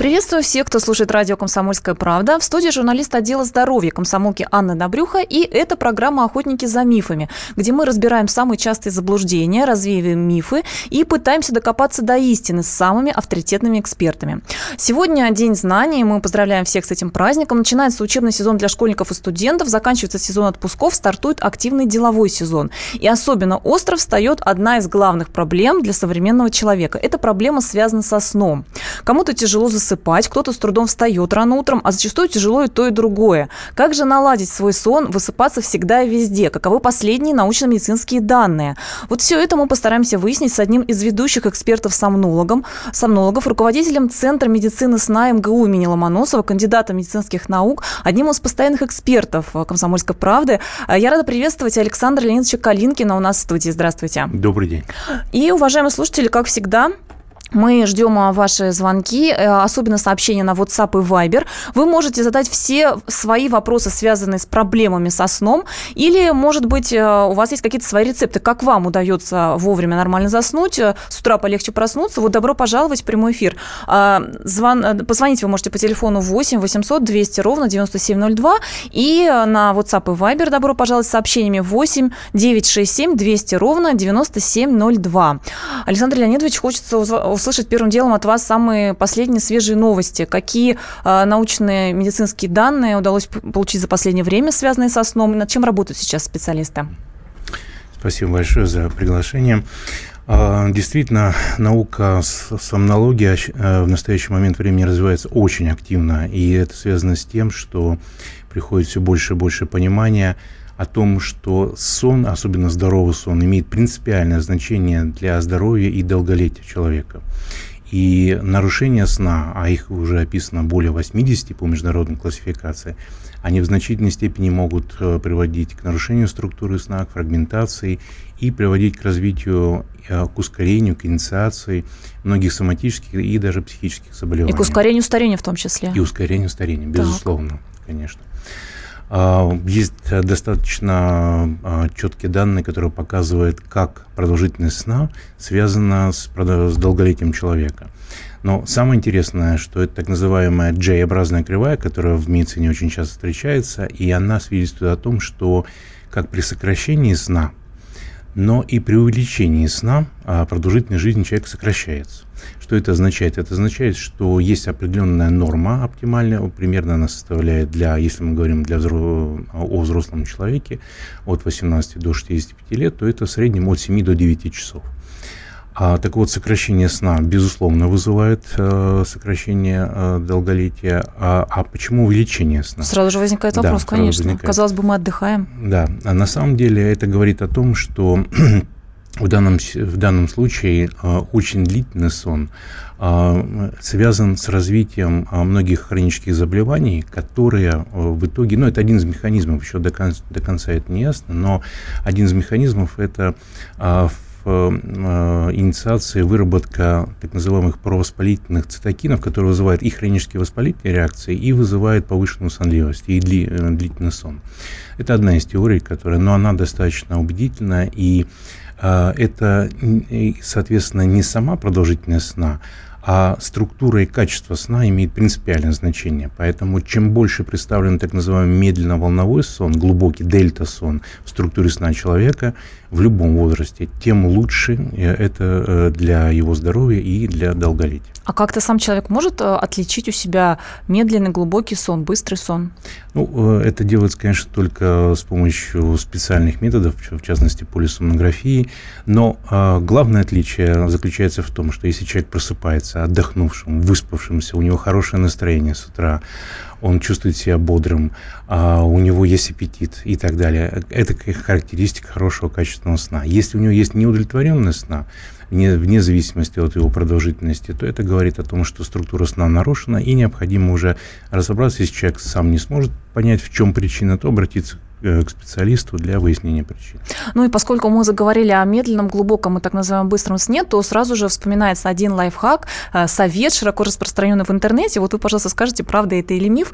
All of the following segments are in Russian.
Приветствую всех, кто слушает радио «Комсомольская правда». В студии журналист отдела здоровья комсомолки Анна Добрюха. И это программа «Охотники за мифами», где мы разбираем самые частые заблуждения, развеиваем мифы и пытаемся докопаться до истины с самыми авторитетными экспертами. Сегодня День знаний. Мы поздравляем всех с этим праздником. Начинается учебный сезон для школьников и студентов. Заканчивается сезон отпусков. Стартует активный деловой сезон. И особенно остро встает одна из главных проблем для современного человека. Эта проблема связана со сном. Кому-то тяжело засыпать засыпать, кто-то с трудом встает рано утром, а зачастую тяжело и то, и другое. Как же наладить свой сон, высыпаться всегда и везде? Каковы последние научно-медицинские данные? Вот все это мы постараемся выяснить с одним из ведущих экспертов-сомнологом, сомнологов, руководителем Центра медицины сна МГУ имени Ломоносова, кандидатом медицинских наук, одним из постоянных экспертов «Комсомольской правды». Я рада приветствовать Александра Леонидовича Калинкина у нас в студии. Здравствуйте. Добрый день. И, уважаемые слушатели, как всегда, мы ждем а, ваши звонки, э, особенно сообщения на WhatsApp и Viber. Вы можете задать все свои вопросы, связанные с проблемами со сном, или, может быть, э, у вас есть какие-то свои рецепты, как вам удается вовремя нормально заснуть, э, с утра полегче проснуться. Вот добро пожаловать в прямой эфир. А, звон... Позвонить вы можете по телефону 8 800 200 ровно 9702 и на WhatsApp и Viber добро пожаловать с сообщениями 8 967 200 ровно 9702. Александр Леонидович, хочется услышать первым делом от вас самые последние свежие новости. Какие э, научные медицинские данные удалось получить за последнее время, связанные со сном? Над чем работают сейчас специалисты? Спасибо большое за приглашение. А, действительно, наука сомнология э, в настоящий момент времени развивается очень активно, и это связано с тем, что приходит все больше и больше понимания о том, что сон, особенно здоровый сон, имеет принципиальное значение для здоровья и долголетия человека. И нарушения сна, а их уже описано более 80 по международной классификации, они в значительной степени могут э, приводить к нарушению структуры сна, к фрагментации и приводить к развитию, э, к ускорению, к инициации многих соматических и даже психических заболеваний. И к ускорению старения в том числе. И ускорению старения, безусловно, так. конечно. А, есть достаточно а, четкие данные, которые показывают, как продолжительность сна связана с, с долголетием человека. Но самое интересное, что это так называемая J-образная кривая, которая в медицине очень часто встречается, и она свидетельствует о том, что как при сокращении сна но и при увеличении сна а, продолжительность жизни человека сокращается. Что это означает? Это означает, что есть определенная норма оптимальная, примерно она составляет для, если мы говорим для взро... о взрослом человеке, от 18 до 65 лет, то это в среднем от 7 до 9 часов. А, так вот, сокращение сна, безусловно, вызывает э, сокращение э, долголетия. А, а почему увеличение сна? Сразу же возникает вопрос, да, конечно. Возникает. Казалось бы, мы отдыхаем. Да, а на самом деле это говорит о том, что в данном, в данном случае э, очень длительный сон э, связан с развитием э, многих хронических заболеваний, которые в итоге, ну, это один из механизмов, еще до конца, до конца это не ясно, но один из механизмов это инициации выработка так называемых провоспалительных цитокинов, которые вызывают и хронические воспалительные реакции, и вызывают повышенную сонливость и э, длительный сон. Это одна из теорий, которая, но она достаточно убедительна, и это, соответственно, не сама продолжительность сна, а структура и качество сна имеет принципиальное значение. Поэтому чем больше представлен так называемый медленно-волновой сон, глубокий дельта-сон в структуре сна человека в любом возрасте, тем лучше это для его здоровья и для долголетия. А как-то сам человек может э, отличить у себя медленный, глубокий сон, быстрый сон? Ну, э, это делается, конечно, только с помощью специальных методов, в частности, полисомнографии. Но э, главное отличие заключается в том, что если человек просыпается отдохнувшим, выспавшимся, у него хорошее настроение с утра, он чувствует себя бодрым, а у него есть аппетит и так далее. Это характеристика хорошего качественного сна. Если у него есть неудовлетворенность сна, вне, вне зависимости от его продолжительности, то это говорит о том, что структура сна нарушена, и необходимо уже разобраться, если человек сам не сможет понять, в чем причина, то обратиться к специалисту для выяснения причин. Ну и поскольку мы заговорили о медленном, глубоком и так называемом быстром сне, то сразу же вспоминается один лайфхак, совет, широко распространенный в интернете. Вот вы, пожалуйста, скажите, правда это или миф,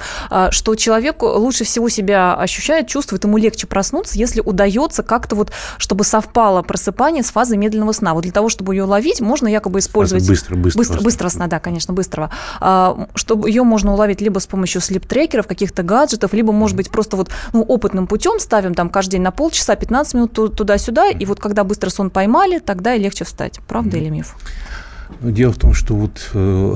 что человек лучше всего себя ощущает, чувствует, ему легче проснуться, если удается как-то вот, чтобы совпало просыпание с фазой медленного сна. Вот для того, чтобы ее ловить, можно якобы использовать... Фаза быстро, быстро, быстро, быстрого сна, да, конечно, быстрого. А, чтобы ее можно уловить либо с помощью слип-трекеров, каких-то гаджетов, либо, может быть, просто вот ну, опытным путем ставим там каждый день на полчаса, 15 минут туда-сюда, и вот когда быстро сон поймали, тогда и легче встать. Правда mm-hmm. или миф? Ну, дело в том, что вот э,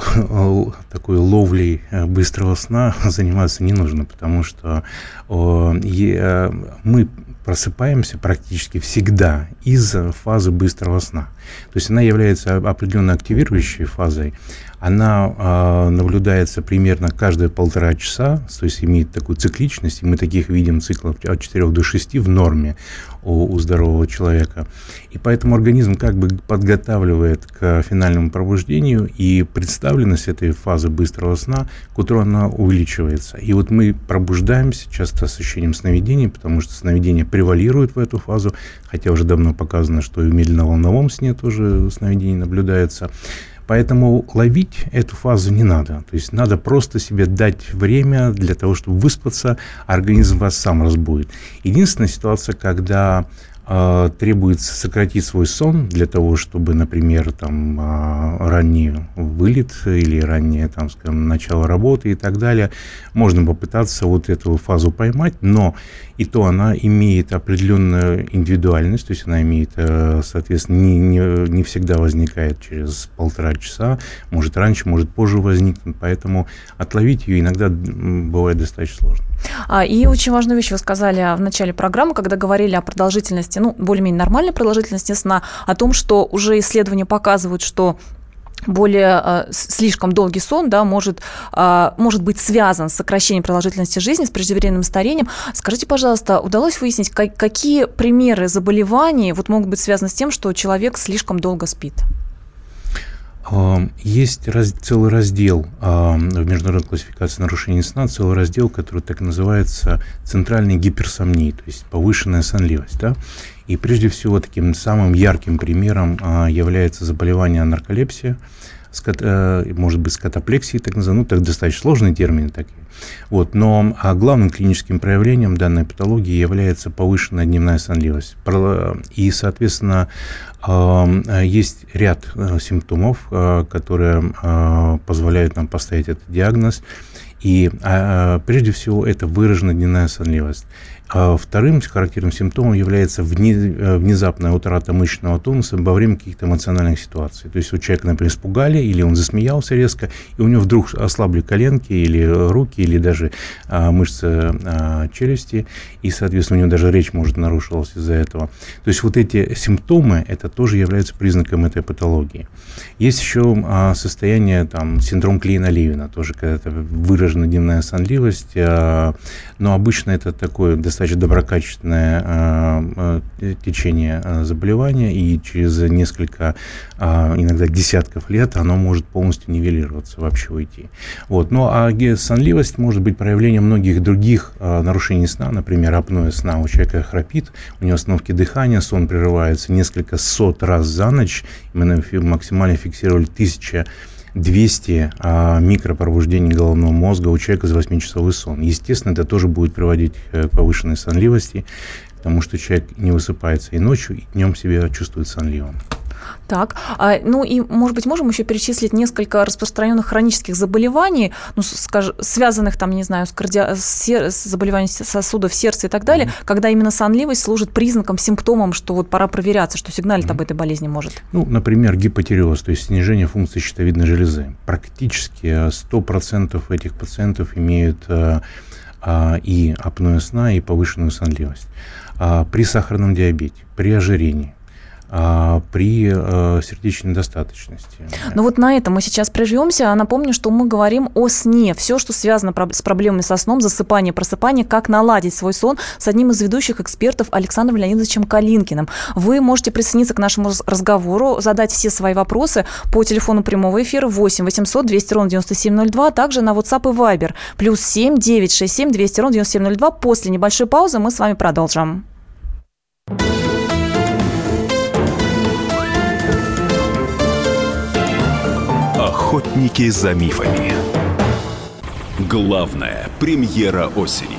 такой ловлей э, быстрого сна заниматься не нужно, потому что э, мы просыпаемся практически всегда из фазы быстрого сна. То есть она является определенно активирующей фазой. Она э, наблюдается примерно каждые полтора часа, то есть имеет такую цикличность, и мы таких видим циклов от 4 до 6 в норме у, у здорового человека. И поэтому организм как бы подготавливает к финальному пробуждению, и представленность этой фазы быстрого сна к утру она увеличивается. И вот мы пробуждаемся часто с ощущением сновидений, потому что сновидение превалирует в эту фазу, хотя уже давно показано, что и в медленно-волновом сне тоже сновидение наблюдается. Поэтому ловить эту фазу не надо. То есть надо просто себе дать время для того, чтобы выспаться, организм вас сам разбудит. Единственная ситуация, когда требуется сократить свой сон для того, чтобы, например, там э, ранний вылет или раннее, там, скажем, начало работы и так далее, можно попытаться вот эту фазу поймать, но и то она имеет определенную индивидуальность, то есть она имеет, э, соответственно, не, не, не всегда возникает через полтора часа, может раньше, может позже возникнуть, поэтому отловить ее иногда бывает достаточно сложно. А, и очень важную вещь вы сказали в начале программы, когда говорили о продолжительности, ну, более-менее нормальной продолжительности сна, о том, что уже исследования показывают, что более э, слишком долгий сон да, может, э, может быть связан с сокращением продолжительности жизни, с преждевременным старением. Скажите, пожалуйста, удалось выяснить, как, какие примеры заболеваний вот, могут быть связаны с тем, что человек слишком долго спит? Есть раз, целый раздел в международной классификации нарушений сна, целый раздел, который так называется центральной гиперсомнией, то есть повышенная сонливость. Да? И прежде всего таким самым ярким примером а, является заболевание нарколепсия, э, может быть, с катаплексией, так называемой, ну, так достаточно сложные термины такие. Вот, но а главным клиническим проявлением данной патологии является повышенная дневная сонливость. И, соответственно, есть ряд э, симптомов, э, которые позволяют нам поставить этот диагноз. И прежде всего это выраженная дневная сонливость. А вторым характерным симптомом является э, внезапная утрата мышечного тонуса во время каких-то эмоциональных ситуаций. То есть у человека, например, испугали, или он засмеялся резко, и у него вдруг ослабли коленки, или руки, или даже а, мышцы а, челюсти, и, соответственно, у него даже речь может нарушилась из-за этого. То есть вот эти симптомы, это тоже являются признаком этой патологии. Есть еще а, состояние, там, синдром Клейна-Левина, тоже когда-то выражена дневная сонливость, а, но обычно это такое достаточно доброкачественное э, э, течение э, заболевания, и через несколько, иногда десятков лет оно может полностью нивелироваться, вообще уйти. Вот. Ну, а сонливость может быть проявлением многих других нарушений сна, например, апноэ сна. У человека храпит, у него остановки дыхания, сон прерывается несколько сот раз за ночь. Мы максимально фиксировали тысяча 200 а, микропробуждений головного мозга у человека за 8-часовой сон. Естественно, это тоже будет приводить к повышенной сонливости, потому что человек не высыпается и ночью, и днем себя чувствует сонливым. Так, а, ну и, может быть, можем еще перечислить несколько распространенных хронических заболеваний, ну, скажем, связанных там, не знаю, с, карди... с, с заболеванием сосудов сердца и так далее, mm-hmm. когда именно сонливость служит признаком, симптомом, что вот пора проверяться, что сигналит mm-hmm. об этой болезни может. Ну, например, гипотереоз, то есть снижение функции щитовидной железы. Практически 100% этих пациентов имеют а, а, и апноэ сна, и повышенную сонливость. А, при сахарном диабете, при ожирении, при а, сердечной недостаточности. Ну вот на этом мы сейчас прервемся. Напомню, что мы говорим о сне. Все, что связано с проблемами со сном, засыпание, просыпание, как наладить свой сон с одним из ведущих экспертов Александром Леонидовичем Калинкиным. Вы можете присоединиться к нашему разговору, задать все свои вопросы по телефону прямого эфира 8 800 200 ровно 9702, а также на WhatsApp и Viber плюс 7 967 200 ровно 9702. После небольшой паузы мы с вами продолжим. Охотники за мифами. Главная премьера осени.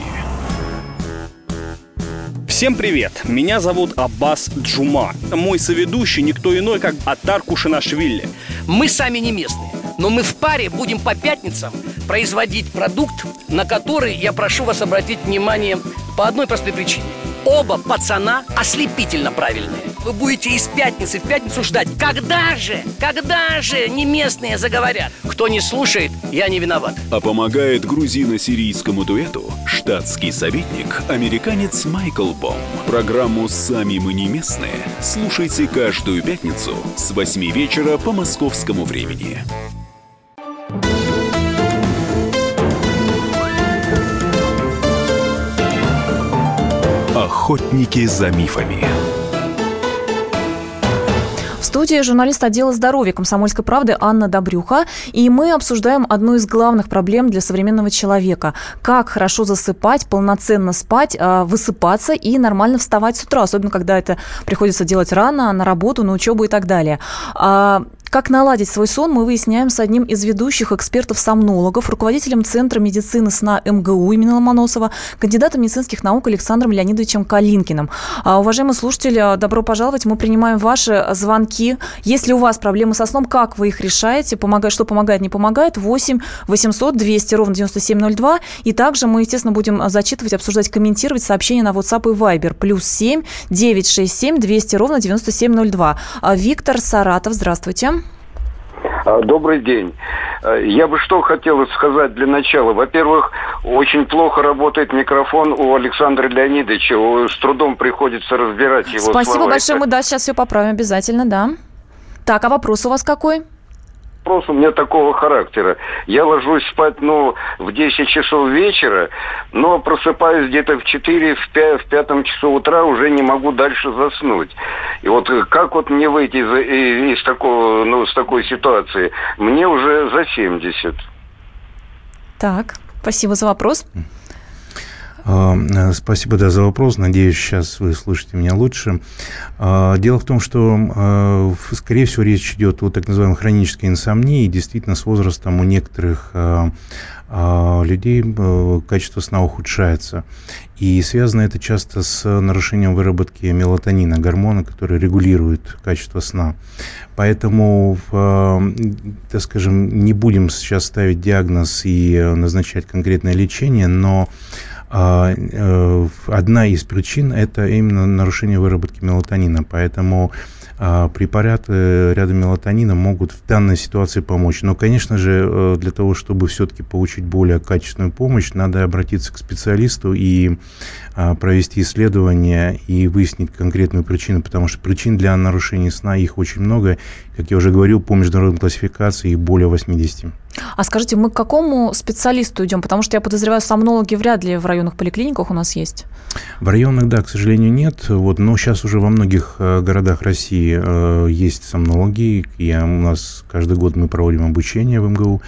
Всем привет! Меня зовут Аббас Джума. Мой соведущий никто иной, как Атар Кушанашвили. Мы сами не местные, но мы в паре будем по пятницам производить продукт, на который я прошу вас обратить внимание по одной простой причине. Оба пацана ослепительно правильные. Вы будете из пятницы в пятницу ждать. Когда же, когда же не местные заговорят? Кто не слушает, я не виноват. А помогает грузино-сирийскому дуэту штатский советник, американец Майкл Бом. Программу «Сами мы не местные» слушайте каждую пятницу с 8 вечера по московскому времени. Охотники за мифами. Студии журналист отдела здоровья комсомольской правды Анна Добрюха. И мы обсуждаем одну из главных проблем для современного человека. Как хорошо засыпать, полноценно спать, а, высыпаться и нормально вставать с утра. Особенно, когда это приходится делать рано, на работу, на учебу и так далее. Как наладить свой сон, мы выясняем с одним из ведущих экспертов-сомнологов, руководителем Центра медицины сна МГУ имени Ломоносова, кандидатом медицинских наук Александром Леонидовичем Калинкиным. А, уважаемые слушатели, добро пожаловать. Мы принимаем ваши звонки. Если у вас проблемы со сном, как вы их решаете? Помогает, что помогает, не помогает? 8 800 200 ровно 9702. И также мы, естественно, будем зачитывать, обсуждать, комментировать сообщения на WhatsApp и Viber. Плюс 7 967 200 ровно 9702. А, Виктор Саратов, здравствуйте. А, добрый день. А, я бы что хотел сказать для начала. Во-первых, очень плохо работает микрофон у Александра Леонидовича. С трудом приходится разбирать его Спасибо слова. большое. Мы, да, сейчас все поправим обязательно, да. Так, а вопрос у вас какой? Вопрос у меня такого характера. Я ложусь спать, ну, в 10 часов вечера, но просыпаюсь где-то в 4, в 5, в 5 часу утра, уже не могу дальше заснуть. И вот как вот мне выйти из, из такого, ну, с такой ситуации? Мне уже за 70. Так, спасибо за вопрос. А, э, спасибо да, за вопрос. Надеюсь, сейчас вы слышите меня лучше. А, дело в том, что, а, скорее всего, речь идет о так называемой хронической инсомнии. И действительно, с возрастом у некоторых людей э, качество сна ухудшается. И связано это часто с нарушением выработки мелатонина, гормона, который регулирует качество сна. Поэтому, так скажем, не будем сейчас ставить диагноз и назначать конкретное лечение, но а, э, одна из причин – это именно нарушение выработки мелатонина. Поэтому а, препараты рядом мелатонина могут в данной ситуации помочь. Но, конечно же, э, для того, чтобы все-таки получить более качественную помощь, надо обратиться к специалисту и а, провести исследование и выяснить конкретную причину, потому что причин для нарушения сна их очень много. Как я уже говорил, по международной классификации их более 80. А скажите, мы к какому специалисту идем? Потому что я подозреваю, сомнологи вряд ли в районных поликлиниках у нас есть. В районных, да, к сожалению, нет. Вот, но сейчас уже во многих э, городах России э, есть сомнологи. И у нас каждый год мы проводим обучение в МГУ.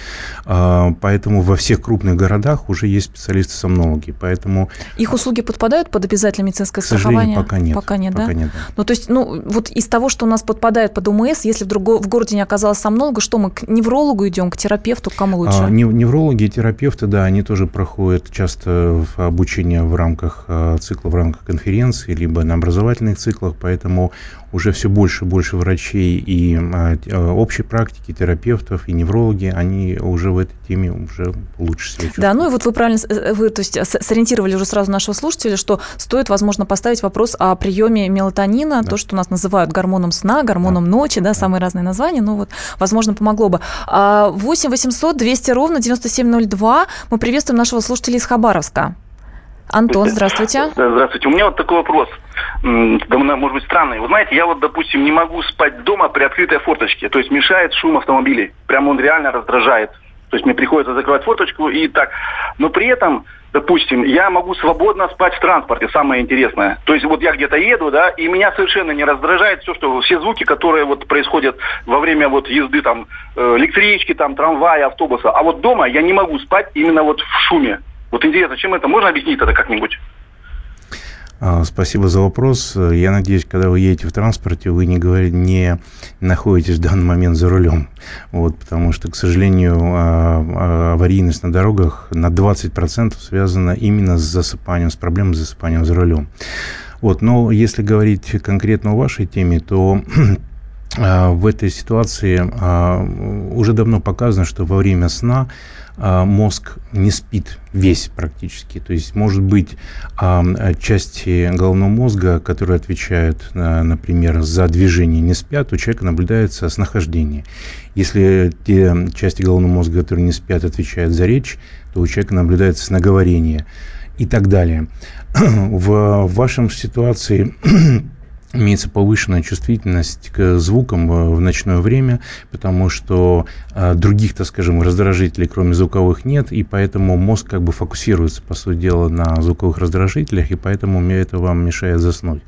Э, поэтому во всех крупных городах уже есть специалисты-сомнологи. Поэтому... Их услуги подпадают под обязательное медицинское к страхование? пока нет. Пока нет, пока да? нет. Ну, то есть, ну, вот из того, что у нас подпадает под УМС, если вдруг в городе не оказалось сомнолога, что мы к неврологу идем, к терапевту, к кому лучше? А, неврологи и терапевты, да, они тоже проходят часто в обучение в рамках а, цикла, в рамках конференции, либо на образовательных циклах, поэтому уже все больше и больше врачей и а, а, общей практики, терапевтов и неврологи, они уже в этой теме уже лучше себя чувствуют. Да, ну и вот вы правильно, э, вы, то есть сориентировали уже сразу нашего слушателя, что стоит, возможно, поставить вопрос о приеме мелатонина, да. то, что у нас называют гормоном сна, гормоном да. ночи, да, да, самые разные названия, но вот, возможно, помогло бы. 8 800 200 ровно 9702. Мы приветствуем нашего слушателя из Хабаровска. Антон, здравствуйте. Здравствуйте. У меня вот такой вопрос. Может быть, странный. Вы знаете, я вот, допустим, не могу спать дома при открытой форточке. То есть мешает шум автомобилей. Прямо он реально раздражает. То есть мне приходится закрывать форточку и так. Но при этом, допустим, я могу свободно спать в транспорте, самое интересное. То есть вот я где-то еду, да, и меня совершенно не раздражает все, что все звуки, которые вот происходят во время вот езды там э, электрички, там трамвая, автобуса. А вот дома я не могу спать именно вот в шуме. Вот интересно, чем это? Можно объяснить это как-нибудь? А, спасибо за вопрос. Я надеюсь, когда вы едете в транспорте, вы не, говорите, не находитесь в данный момент за рулем. Вот, потому что, к сожалению, а, а, аварийность на дорогах на 20% связана именно с засыпанием, с проблемой с засыпанием за рулем. Вот, но если говорить конкретно о вашей теме, то в этой ситуации уже давно показано, что во время сна мозг не спит весь практически. То есть, может быть, а, части головного мозга, которые отвечают, например, за движение, не спят, у человека наблюдается снахождение. Если те части головного мозга, которые не спят, отвечают за речь, то у человека наблюдается снаговорение и так далее. В вашем ситуации имеется повышенная чувствительность к звукам в ночное время, потому что э, других, так скажем, раздражителей, кроме звуковых, нет, и поэтому мозг как бы фокусируется, по сути дела, на звуковых раздражителях, и поэтому это вам мешает заснуть.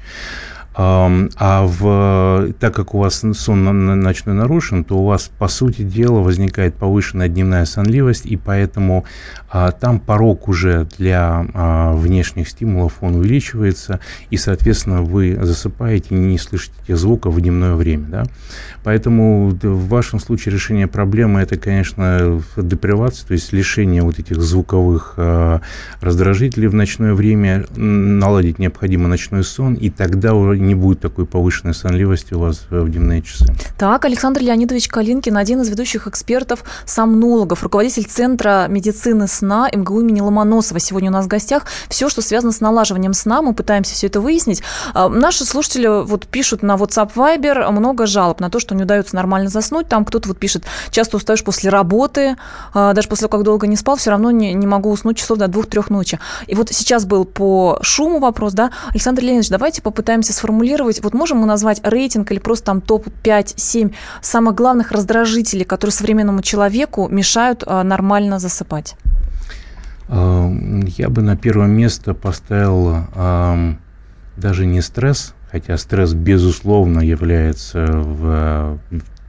А в, так как у вас сон ночной нарушен, то у вас, по сути дела, возникает повышенная дневная сонливость, и поэтому а, там порог уже для а, внешних стимулов, он увеличивается, и, соответственно, вы засыпаете и не слышите этих звуков в дневное время. Да? Поэтому в вашем случае решение проблемы это, конечно, депривация, то есть лишение вот этих звуковых а, раздражителей в ночное время, наладить необходимо ночной сон, и тогда уже не будет такой повышенной сонливости у вас в дневные часы. Так, Александр Леонидович Калинкин, один из ведущих экспертов, сомнологов, руководитель Центра медицины сна сна МГУ имени Ломоносова. Сегодня у нас в гостях все, что связано с налаживанием сна. Мы пытаемся все это выяснить. А, наши слушатели вот пишут на WhatsApp Viber много жалоб на то, что не удается нормально заснуть. Там кто-то вот пишет, часто устаешь после работы, а, даже после того, как долго не спал, все равно не, не могу уснуть часов до двух-трех ночи. И вот сейчас был по шуму вопрос, да. Александр Леонидович, давайте попытаемся сформулировать, вот можем мы назвать рейтинг или просто там топ-5-7 самых главных раздражителей, которые современному человеку мешают а, нормально засыпать? Я бы на первое место поставил даже не стресс, хотя стресс, безусловно, является в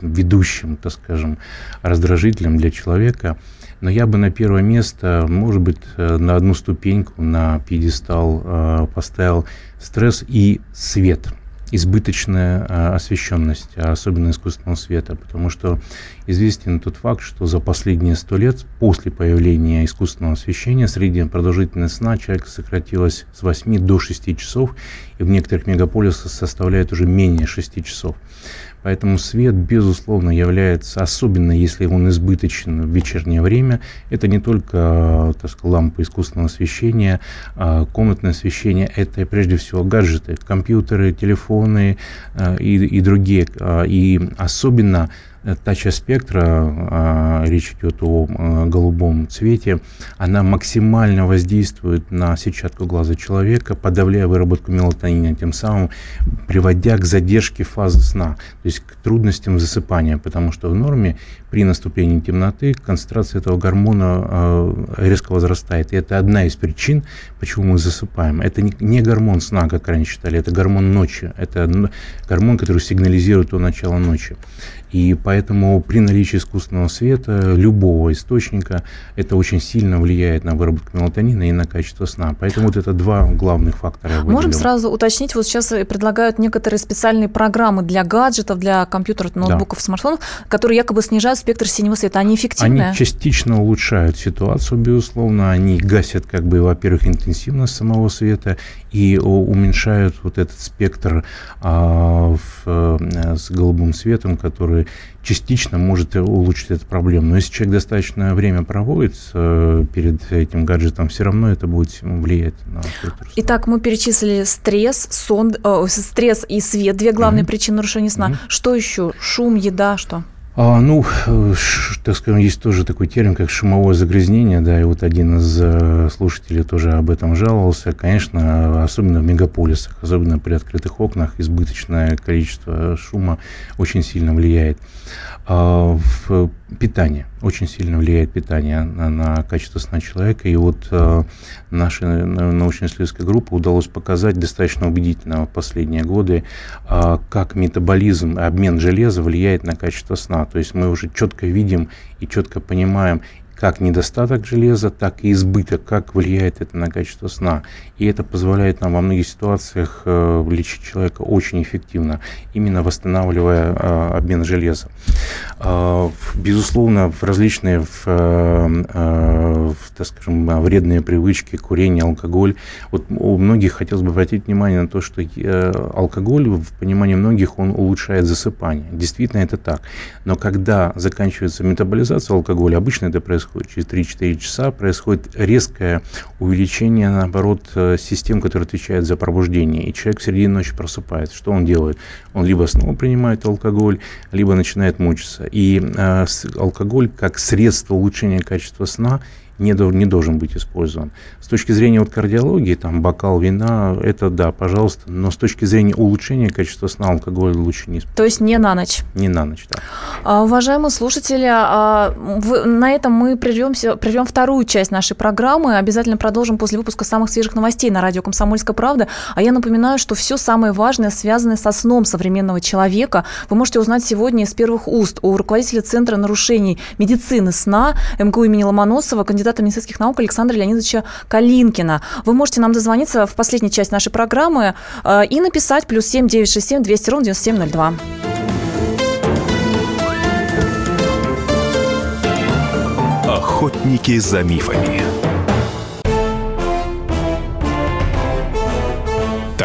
ведущим, так скажем, раздражителем для человека. Но я бы на первое место, может быть, э, на одну ступеньку, на пьедестал э, поставил стресс и свет – избыточная а, освещенность, а особенно искусственного света, потому что известен тот факт, что за последние сто лет после появления искусственного освещения средняя продолжительность сна человека сократилась с 8 до 6 часов, и в некоторых мегаполисах составляет уже менее 6 часов. Поэтому свет, безусловно, является, особенно если он избыточен в вечернее время, это не только так сказать, лампы искусственного освещения, а комнатное освещение, это прежде всего гаджеты, компьютеры, телефоны а, и, и другие. А, и особенно та часть спектра, речь идет о а, голубом цвете, она максимально воздействует на сетчатку глаза человека, подавляя выработку мелатонина, тем самым приводя к задержке фазы сна, то есть к трудностям засыпания, потому что в норме при наступлении темноты концентрация этого гормона а, резко возрастает. И это одна из причин, почему мы засыпаем. Это не гормон сна, как раньше считали, это гормон ночи. Это гормон, который сигнализирует о начале ночи. И поэтому при наличии искусственного света, любого источника, это очень сильно влияет на выработку мелатонина и на качество сна. Поэтому вот это два главных фактора. Можем сразу уточнить, вот сейчас предлагают некоторые специальные программы для гаджетов, для компьютеров, ноутбуков, да. смартфонов, которые якобы снижают спектр синего света. Они эффективны? Они частично улучшают ситуацию, безусловно. Они гасят, как бы, во-первых, интенсивность самого света и уменьшают вот этот спектр а, в, а, с голубым светом, который частично может улучшить эту проблему. Но если человек достаточное время проводит э, перед этим гаджетом, все равно это будет влиять на. Итак, мы перечислили стресс, сон, э, стресс и свет, две главные mm-hmm. причины нарушения сна. Mm-hmm. Что еще? Шум, еда, что? А, ну, так скажем, есть тоже такой термин, как шумовое загрязнение, да, и вот один из э, слушателей тоже об этом жаловался. Конечно, особенно в мегаполисах, особенно при открытых окнах, избыточное количество шума очень сильно влияет. А, в питание. Очень сильно влияет питание на, на качество сна человека. И вот э, наша научно-исследовательская группа удалось показать достаточно убедительно в последние годы, э, как метаболизм, обмен железа влияет на качество сна. То есть мы уже четко видим и четко понимаем, как недостаток железа, так и избыток, как влияет это на качество сна. И это позволяет нам во многих ситуациях э, лечить человека очень эффективно, именно восстанавливая э, обмен железа. Э, безусловно, в различные в, э, э, в, так скажем, вредные привычки, курение, алкоголь. Вот у многих хотелось бы обратить внимание на то, что э, алкоголь, в понимании многих, он улучшает засыпание. Действительно, это так. Но когда заканчивается метаболизация алкоголя, обычно это происходит происходит через 3-4 часа, происходит резкое увеличение, наоборот, э, систем, которые отвечают за пробуждение. И человек в середине ночи просыпается. Что он делает? Он либо снова принимает алкоголь, либо начинает мучиться. И э, алкоголь как средство улучшения качества сна не, не должен быть использован. С точки зрения вот кардиологии, там бокал вина, это да, пожалуйста, но с точки зрения улучшения качества сна алкоголь лучше не использовать. То есть не на ночь? Не на ночь, да. А, уважаемые слушатели, а, в, на этом мы прервемся, прервем вторую часть нашей программы. Обязательно продолжим после выпуска самых свежих новостей на радио «Комсомольская правда». А я напоминаю, что все самое важное, связанное со сном современного человека, вы можете узнать сегодня из первых уст у руководителя Центра нарушений медицины сна МГУ имени Ломоносова, кандидата медицинских наук Александра Леонидовича Калинкина. Вы можете нам дозвониться в последней части нашей программы э, и написать плюс 7 967 200 ровно 9702. Охотники за мифами.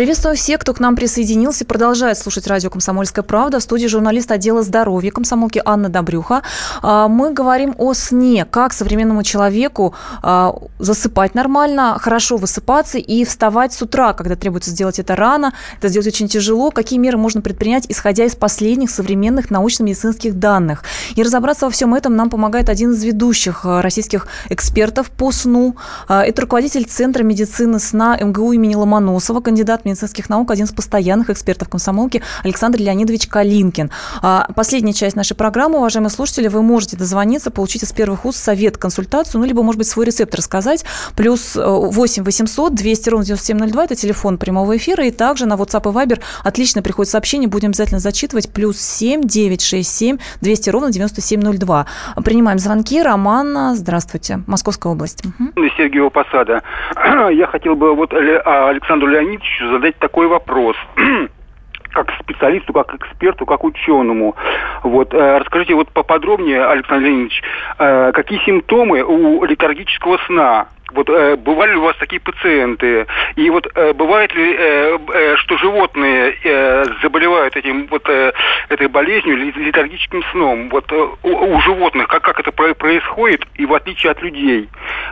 Приветствую всех, кто к нам присоединился и продолжает слушать радио «Комсомольская правда». В студии журналист отдела здоровья комсомолки Анна Добрюха. А, мы говорим о сне, как современному человеку а, засыпать нормально, хорошо высыпаться и вставать с утра, когда требуется сделать это рано. Это сделать очень тяжело. Какие меры можно предпринять, исходя из последних современных научно-медицинских данных. И разобраться во всем этом нам помогает один из ведущих а, российских экспертов по сну. Это руководитель Центра медицины сна МГУ имени Ломоносова, кандидат медицинских наук, один из постоянных экспертов комсомолки Александр Леонидович Калинкин. А, последняя часть нашей программы, уважаемые слушатели, вы можете дозвониться, получить из первых уст совет, консультацию, ну, либо, может быть, свой рецепт рассказать. Плюс 8 800 200 ровно 9702, это телефон прямого эфира, и также на WhatsApp и Viber отлично приходит сообщение, будем обязательно зачитывать. Плюс 7 967 200 ровно 9702. Принимаем звонки. Роман, здравствуйте. Московская область. Угу. Сергеева Посада. Я хотел бы вот а, Александру Леонидовичу задать такой вопрос как специалисту, как эксперту, как ученому. Вот, э, расскажите вот поподробнее, Александр Леонидович, э, какие симптомы у летаргического сна? Вот э, бывали ли у вас такие пациенты? И вот э, бывает ли, э, э, что животные э, заболевают этим вот э, этой болезнью, летаргическим сном? Вот э, у, у животных как как это происходит и в отличие от людей?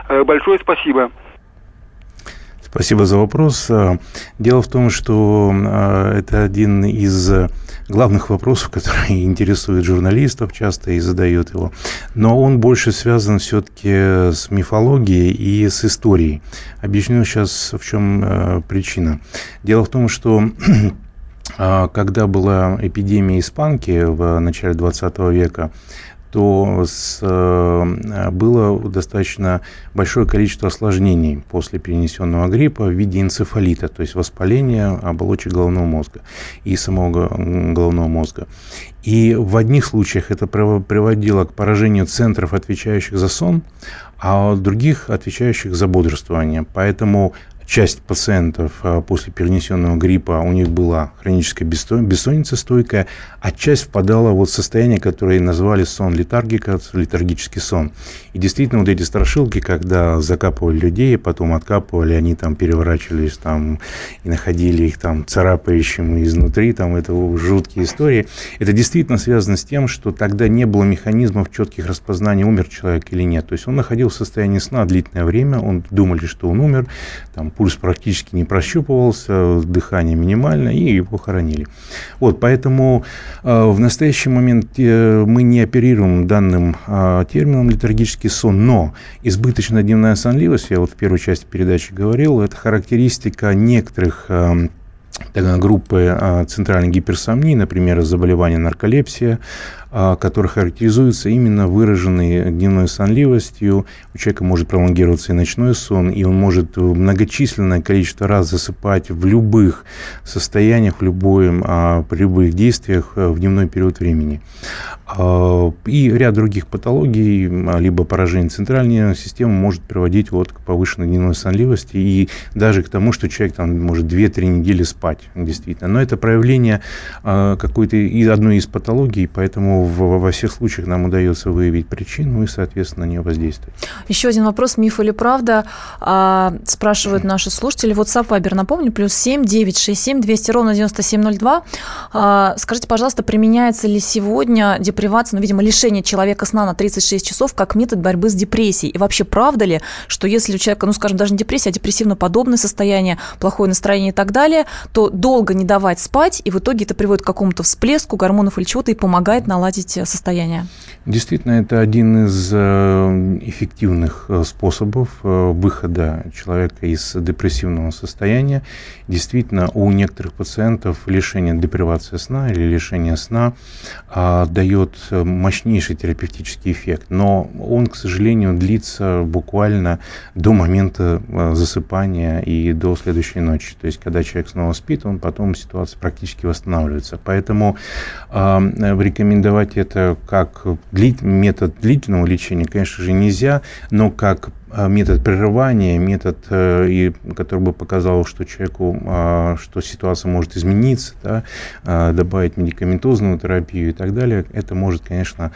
Э, большое спасибо. Спасибо за вопрос. Э, дело в том, что э, это один из главных вопросов, которые интересуют журналистов часто и задают его. Но он больше связан все-таки с мифологией и с историей. Объясню сейчас, в чем э, причина. Дело в том, что когда была эпидемия испанки в начале 20 века, то с, э, было достаточно большое количество осложнений после перенесенного гриппа в виде энцефалита, то есть воспаления оболочек головного мозга и самого головного мозга. И в одних случаях это приводило к поражению центров, отвечающих за сон, а в других отвечающих за бодрствование. Поэтому часть пациентов а, после перенесенного гриппа у них была хроническая бессонница стойкая, а часть впадала вот в состояние, которое назвали сон летаргика, летаргический сон. И действительно, вот эти страшилки, когда закапывали людей, потом откапывали, они там переворачивались там и находили их там царапающими изнутри, там это жуткие истории. Это действительно связано с тем, что тогда не было механизмов четких распознания, умер человек или нет. То есть он находился в состоянии сна длительное время, он думали, что он умер, там пульс практически не прощупывался, дыхание минимально, и его хоронили. Вот, поэтому э, в настоящий момент э, мы не оперируем данным э, термином летаргический сон, но избыточная дневная сонливость, я вот в первой части передачи говорил, это характеристика некоторых группы центральной гиперсомнии, например, заболевания нарколепсия, который характеризуется именно выраженной дневной сонливостью. У человека может пролонгироваться и ночной сон, и он может многочисленное количество раз засыпать в любых состояниях, в любой, а, при любых действиях э, в дневной период времени. А, и ряд других патологий, либо поражение центральной системы может приводить вот к повышенной дневной сонливости и даже к тому, что человек там может 2-3 недели спать, действительно. Но это проявление какой-то одной из патологий, поэтому в, во всех случаях нам удается выявить причину и, соответственно, на нее воздействовать. Еще один вопрос, миф или правда, а, спрашивают наши слушатели. WhatsApp Viber, напомню, плюс 7 967 200 ровно 9702. А, скажите, пожалуйста, применяется ли сегодня депривация, ну, видимо, лишение человека сна на 36 часов как метод борьбы с депрессией? И вообще, правда ли, что если у человека, ну, скажем, даже не депрессия, а депрессивно-подобное состояние, плохое настроение и так далее, то долго не давать спать, и в итоге это приводит к какому-то всплеску гормонов или чего-то и помогает наладить наладить состояние? Действительно, это один из э, эффективных э, способов э, выхода человека из депрессивного состояния. Действительно, у некоторых пациентов лишение депривации сна или лишение сна а, дает мощнейший терапевтический эффект, но он, к сожалению, длится буквально до момента засыпания и до следующей ночи. То есть, когда человек снова спит, он потом ситуация практически восстанавливается. Поэтому э, рекомендовать рекомендовать это как метод длительного лечения, конечно же, нельзя, но как а, метод прерывания, метод, э, который бы показал, что человеку, а, что ситуация может измениться, да, а, добавить медикаментозную терапию и так далее, это может, конечно,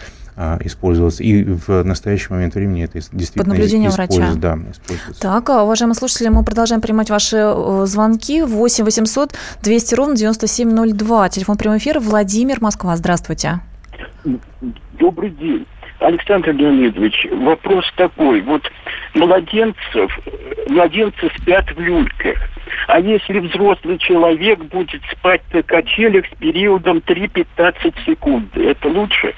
использоваться. И в настоящий момент времени это действительно Под наблюдением врача. Да, используется. Так, уважаемые слушатели, мы продолжаем принимать ваши э, звонки. 8 800 200 ровно 9702. Телефон прямой эфира. Владимир, Москва. Здравствуйте. Добрый день. Александр Леонидович, вопрос такой. Вот младенцев, младенцы спят в люльках. А если взрослый человек будет спать на качелях с периодом 3-15 секунд, это лучше?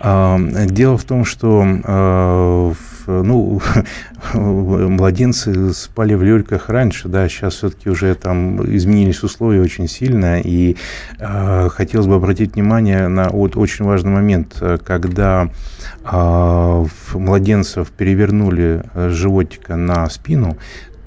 Дело в том, что э, ну, младенцы спали в люльках раньше, да, сейчас все-таки уже там изменились условия очень сильно, и э, хотелось бы обратить внимание на вот очень важный момент, когда э, младенцев перевернули с животика на спину,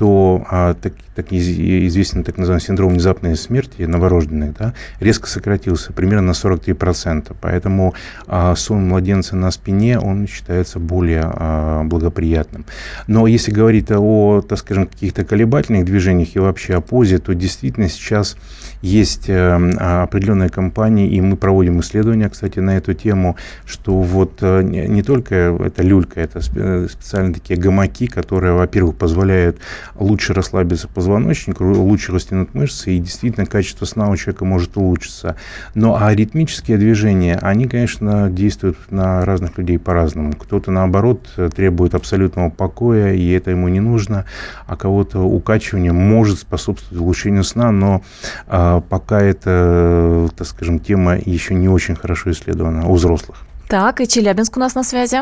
то а, так, так известный так называемый синдром внезапной смерти новорожденных да, резко сократился примерно на 43%. Поэтому а, сон младенца на спине, он считается более а, благоприятным. Но если говорить о, так скажем, каких-то колебательных движениях и вообще о позе, то действительно сейчас есть э, определенные компании, и мы проводим исследования, кстати, на эту тему, что вот э, не только это люлька, это специальные такие гамаки, которые, во-первых, позволяют лучше расслабиться позвоночник, лучше растянуть мышцы, и действительно качество сна у человека может улучшиться. Но а ритмические движения, они, конечно, действуют на разных людей по-разному. Кто-то, наоборот, требует абсолютного покоя, и это ему не нужно, а кого-то укачивание может способствовать улучшению сна, но а, пока это, так скажем, тема еще не очень хорошо исследована у взрослых. Так, и Челябинск у нас на связи.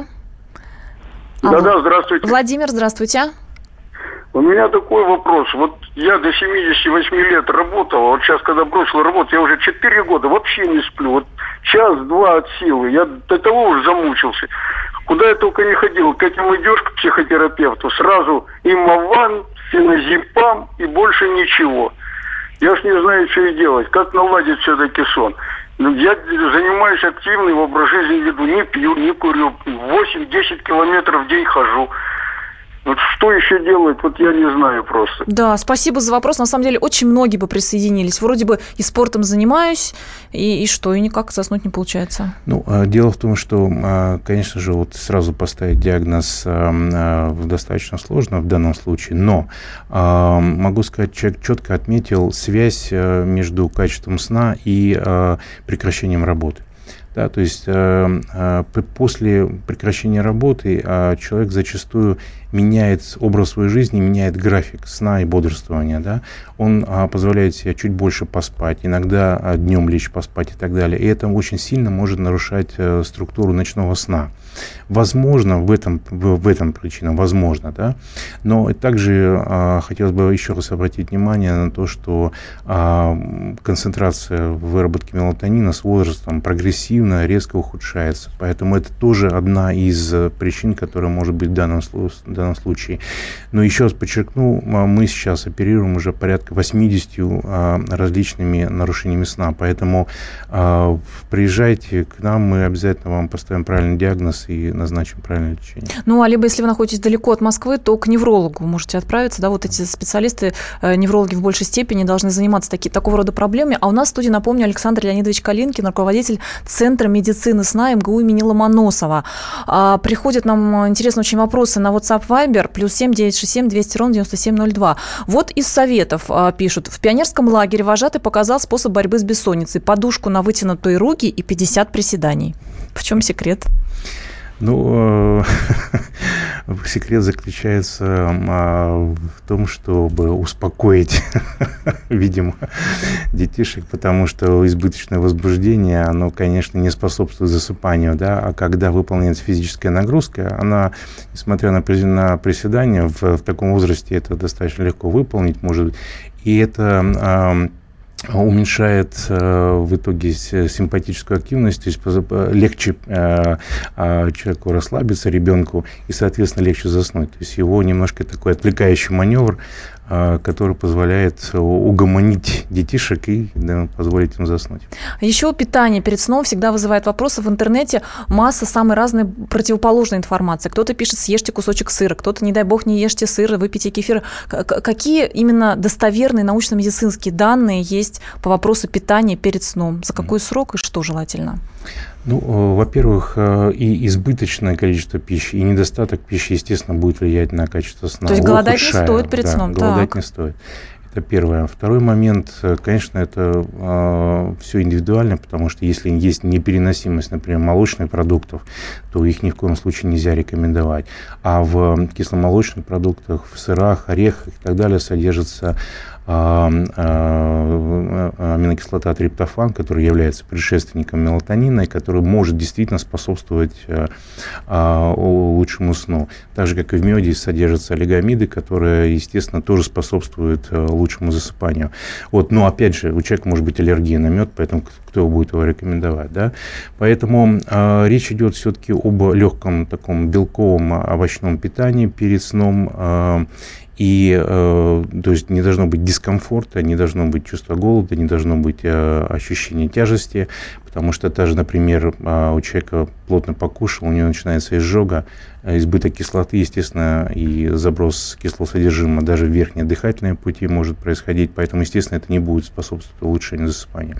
Да-да, здравствуйте. Владимир, здравствуйте. У меня такой вопрос. Вот я до 78 лет работал, а вот сейчас, когда бросил работу, я уже 4 года вообще не сплю. Вот час-два от силы. Я до того уже замучился. Куда я только не ходил. К этим идешь, к психотерапевту, сразу имован, феназепам и больше ничего. Я ж не знаю, что и делать. Как наладить все-таки сон? Ну, я занимаюсь активный образ жизни веду. Не пью, не курю. 8-10 километров в день хожу. Вот что еще делать, вот я не знаю просто. Да, спасибо за вопрос. На самом деле, очень многие бы присоединились. Вроде бы и спортом занимаюсь, и, и что, и никак заснуть не получается. Ну, а, дело в том, что, а, конечно же, вот сразу поставить диагноз а, достаточно сложно в данном случае, но могу сказать, человек четко отметил связь между качеством сна и прекращением работы. Да, то есть э, э, после прекращения работы э, человек зачастую меняет образ своей жизни, меняет график сна и бодрствования. Да? Он а, позволяет себе чуть больше поспать, иногда а, днем лечь поспать и так далее. И это очень сильно может нарушать а, структуру ночного сна. Возможно, в этом, в, в этом причина, возможно, да. Но также а, хотелось бы еще раз обратить внимание на то, что а, концентрация в выработке мелатонина с возрастом прогрессивно, резко ухудшается. Поэтому это тоже одна из причин, которая может быть в данном, в данном случае. Но еще раз подчеркну, а, мы сейчас оперируем уже порядка 80 а, различными нарушениями сна. Поэтому а, приезжайте к нам, мы обязательно вам поставим правильный диагноз и назначим правильное лечение. Ну, а либо если вы находитесь далеко от Москвы, то к неврологу можете отправиться. Да, вот эти специалисты, э, неврологи в большей степени должны заниматься таки, такого рода проблемами. А у нас в студии, напомню, Александр Леонидович Калинкин, руководитель Центра медицины сна МГУ имени Ломоносова. А, приходят нам интересные очень вопросы на WhatsApp Viber, плюс 7 967 200 ровно 9702. Вот из советов а, пишут. В пионерском лагере вожатый показал способ борьбы с бессонницей. Подушку на вытянутые руки и 50 приседаний. В чем секрет? Ну, э, секрет заключается а, в том, чтобы успокоить, видимо, детишек, потому что избыточное возбуждение, оно, конечно, не способствует засыпанию, да, а когда выполняется физическая нагрузка, она, несмотря на, на приседания, в, в таком возрасте это достаточно легко выполнить может, и это уменьшает э, в итоге симпатическую активность, то есть легче э, а, человеку расслабиться, ребенку, и, соответственно, легче заснуть. То есть его немножко такой отвлекающий маневр который позволяет угомонить детишек и да, позволить им заснуть. Еще питание перед сном всегда вызывает вопросы. В интернете масса самой разной противоположной информации. Кто-то пишет, съешьте кусочек сыра, кто-то, не дай бог, не ешьте сыр, выпейте кефир. Какие именно достоверные научно-медицинские данные есть по вопросу питания перед сном? За какой срок и что желательно? Ну, э, во-первых, э, и избыточное количество пищи, и недостаток пищи, естественно, будет влиять на качество сна. То есть голодать Ухудшая, не стоит перед да, сном? голодать так. не стоит. Это первое. Второй момент, э, конечно, это э, все индивидуально, потому что если есть непереносимость, например, молочных продуктов, то их ни в коем случае нельзя рекомендовать. А в кисломолочных продуктах, в сырах, орехах и так далее содержится а, а, аминокислота триптофан, который является предшественником мелатонина и который может действительно способствовать а, лучшему сну. Так же, как и в меде содержатся олигомиды, которые, естественно, тоже способствуют лучшему засыпанию. Вот, но опять же, у человека может быть аллергия на мед, поэтому кто будет его рекомендовать, да? Поэтому э, речь идет все-таки об легком таком белковом овощном питании перед сном э, и э, то есть не должно быть дискомфорта, не должно быть чувства голода, не должно быть э, ощущения тяжести, потому что даже, например, э, у человека плотно покушал, у него начинается изжога, Э, избыток кислоты, естественно, и заброс кислого содержимого даже в верхние дыхательные пути может происходить, поэтому, естественно, это не будет способствовать улучшению засыпания.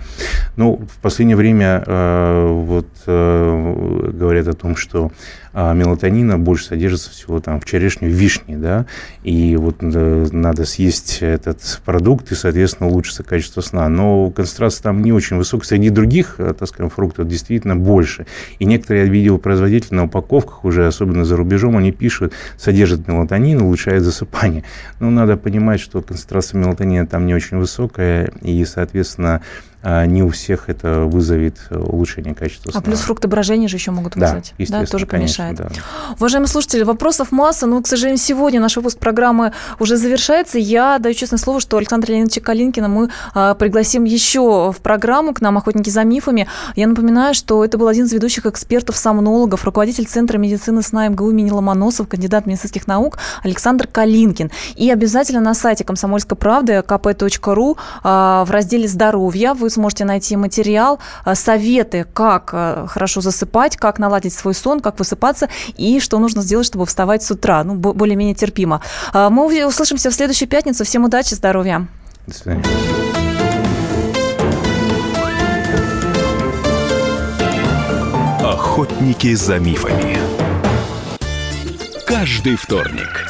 Но в последнее время э, вот, говорят о том, что мелатонина больше содержится всего там в черешне, в вишне, да, и вот э, надо съесть этот продукт, и, соответственно, улучшится качество сна. Но концентрация там не очень высокая. Среди других, так скажем, фруктов действительно больше. И некоторые, я видел производители на упаковках уже, особенно за рубежом они пишут, содержит мелатонин, улучшает засыпание. Но надо понимать, что концентрация мелатонина там не очень высокая, и, соответственно, не у всех это вызовет улучшение качества сна. А плюс фрукты брожения же еще могут вызвать. Да, да тоже конечно, помешает. Да. Уважаемые слушатели, вопросов масса, но, к сожалению, сегодня наш выпуск программы уже завершается. Я даю честное слово, что Александра Леонидовича Калинкина мы а, пригласим еще в программу к нам «Охотники за мифами». Я напоминаю, что это был один из ведущих экспертов-сомнологов, руководитель Центра медицины сна МГУ имени Ломоносов, кандидат медицинских наук Александр Калинкин. И обязательно на сайте «Комсомольской правды» kp.ru а, в разделе «Здоровье» вы вы сможете найти материал, э, советы, как э, хорошо засыпать, как наладить свой сон, как высыпаться и что нужно сделать, чтобы вставать с утра, ну, более-менее терпимо. А, мы услышимся в следующую пятницу. Всем удачи, здоровья. До свидания. Охотники за мифами. Каждый вторник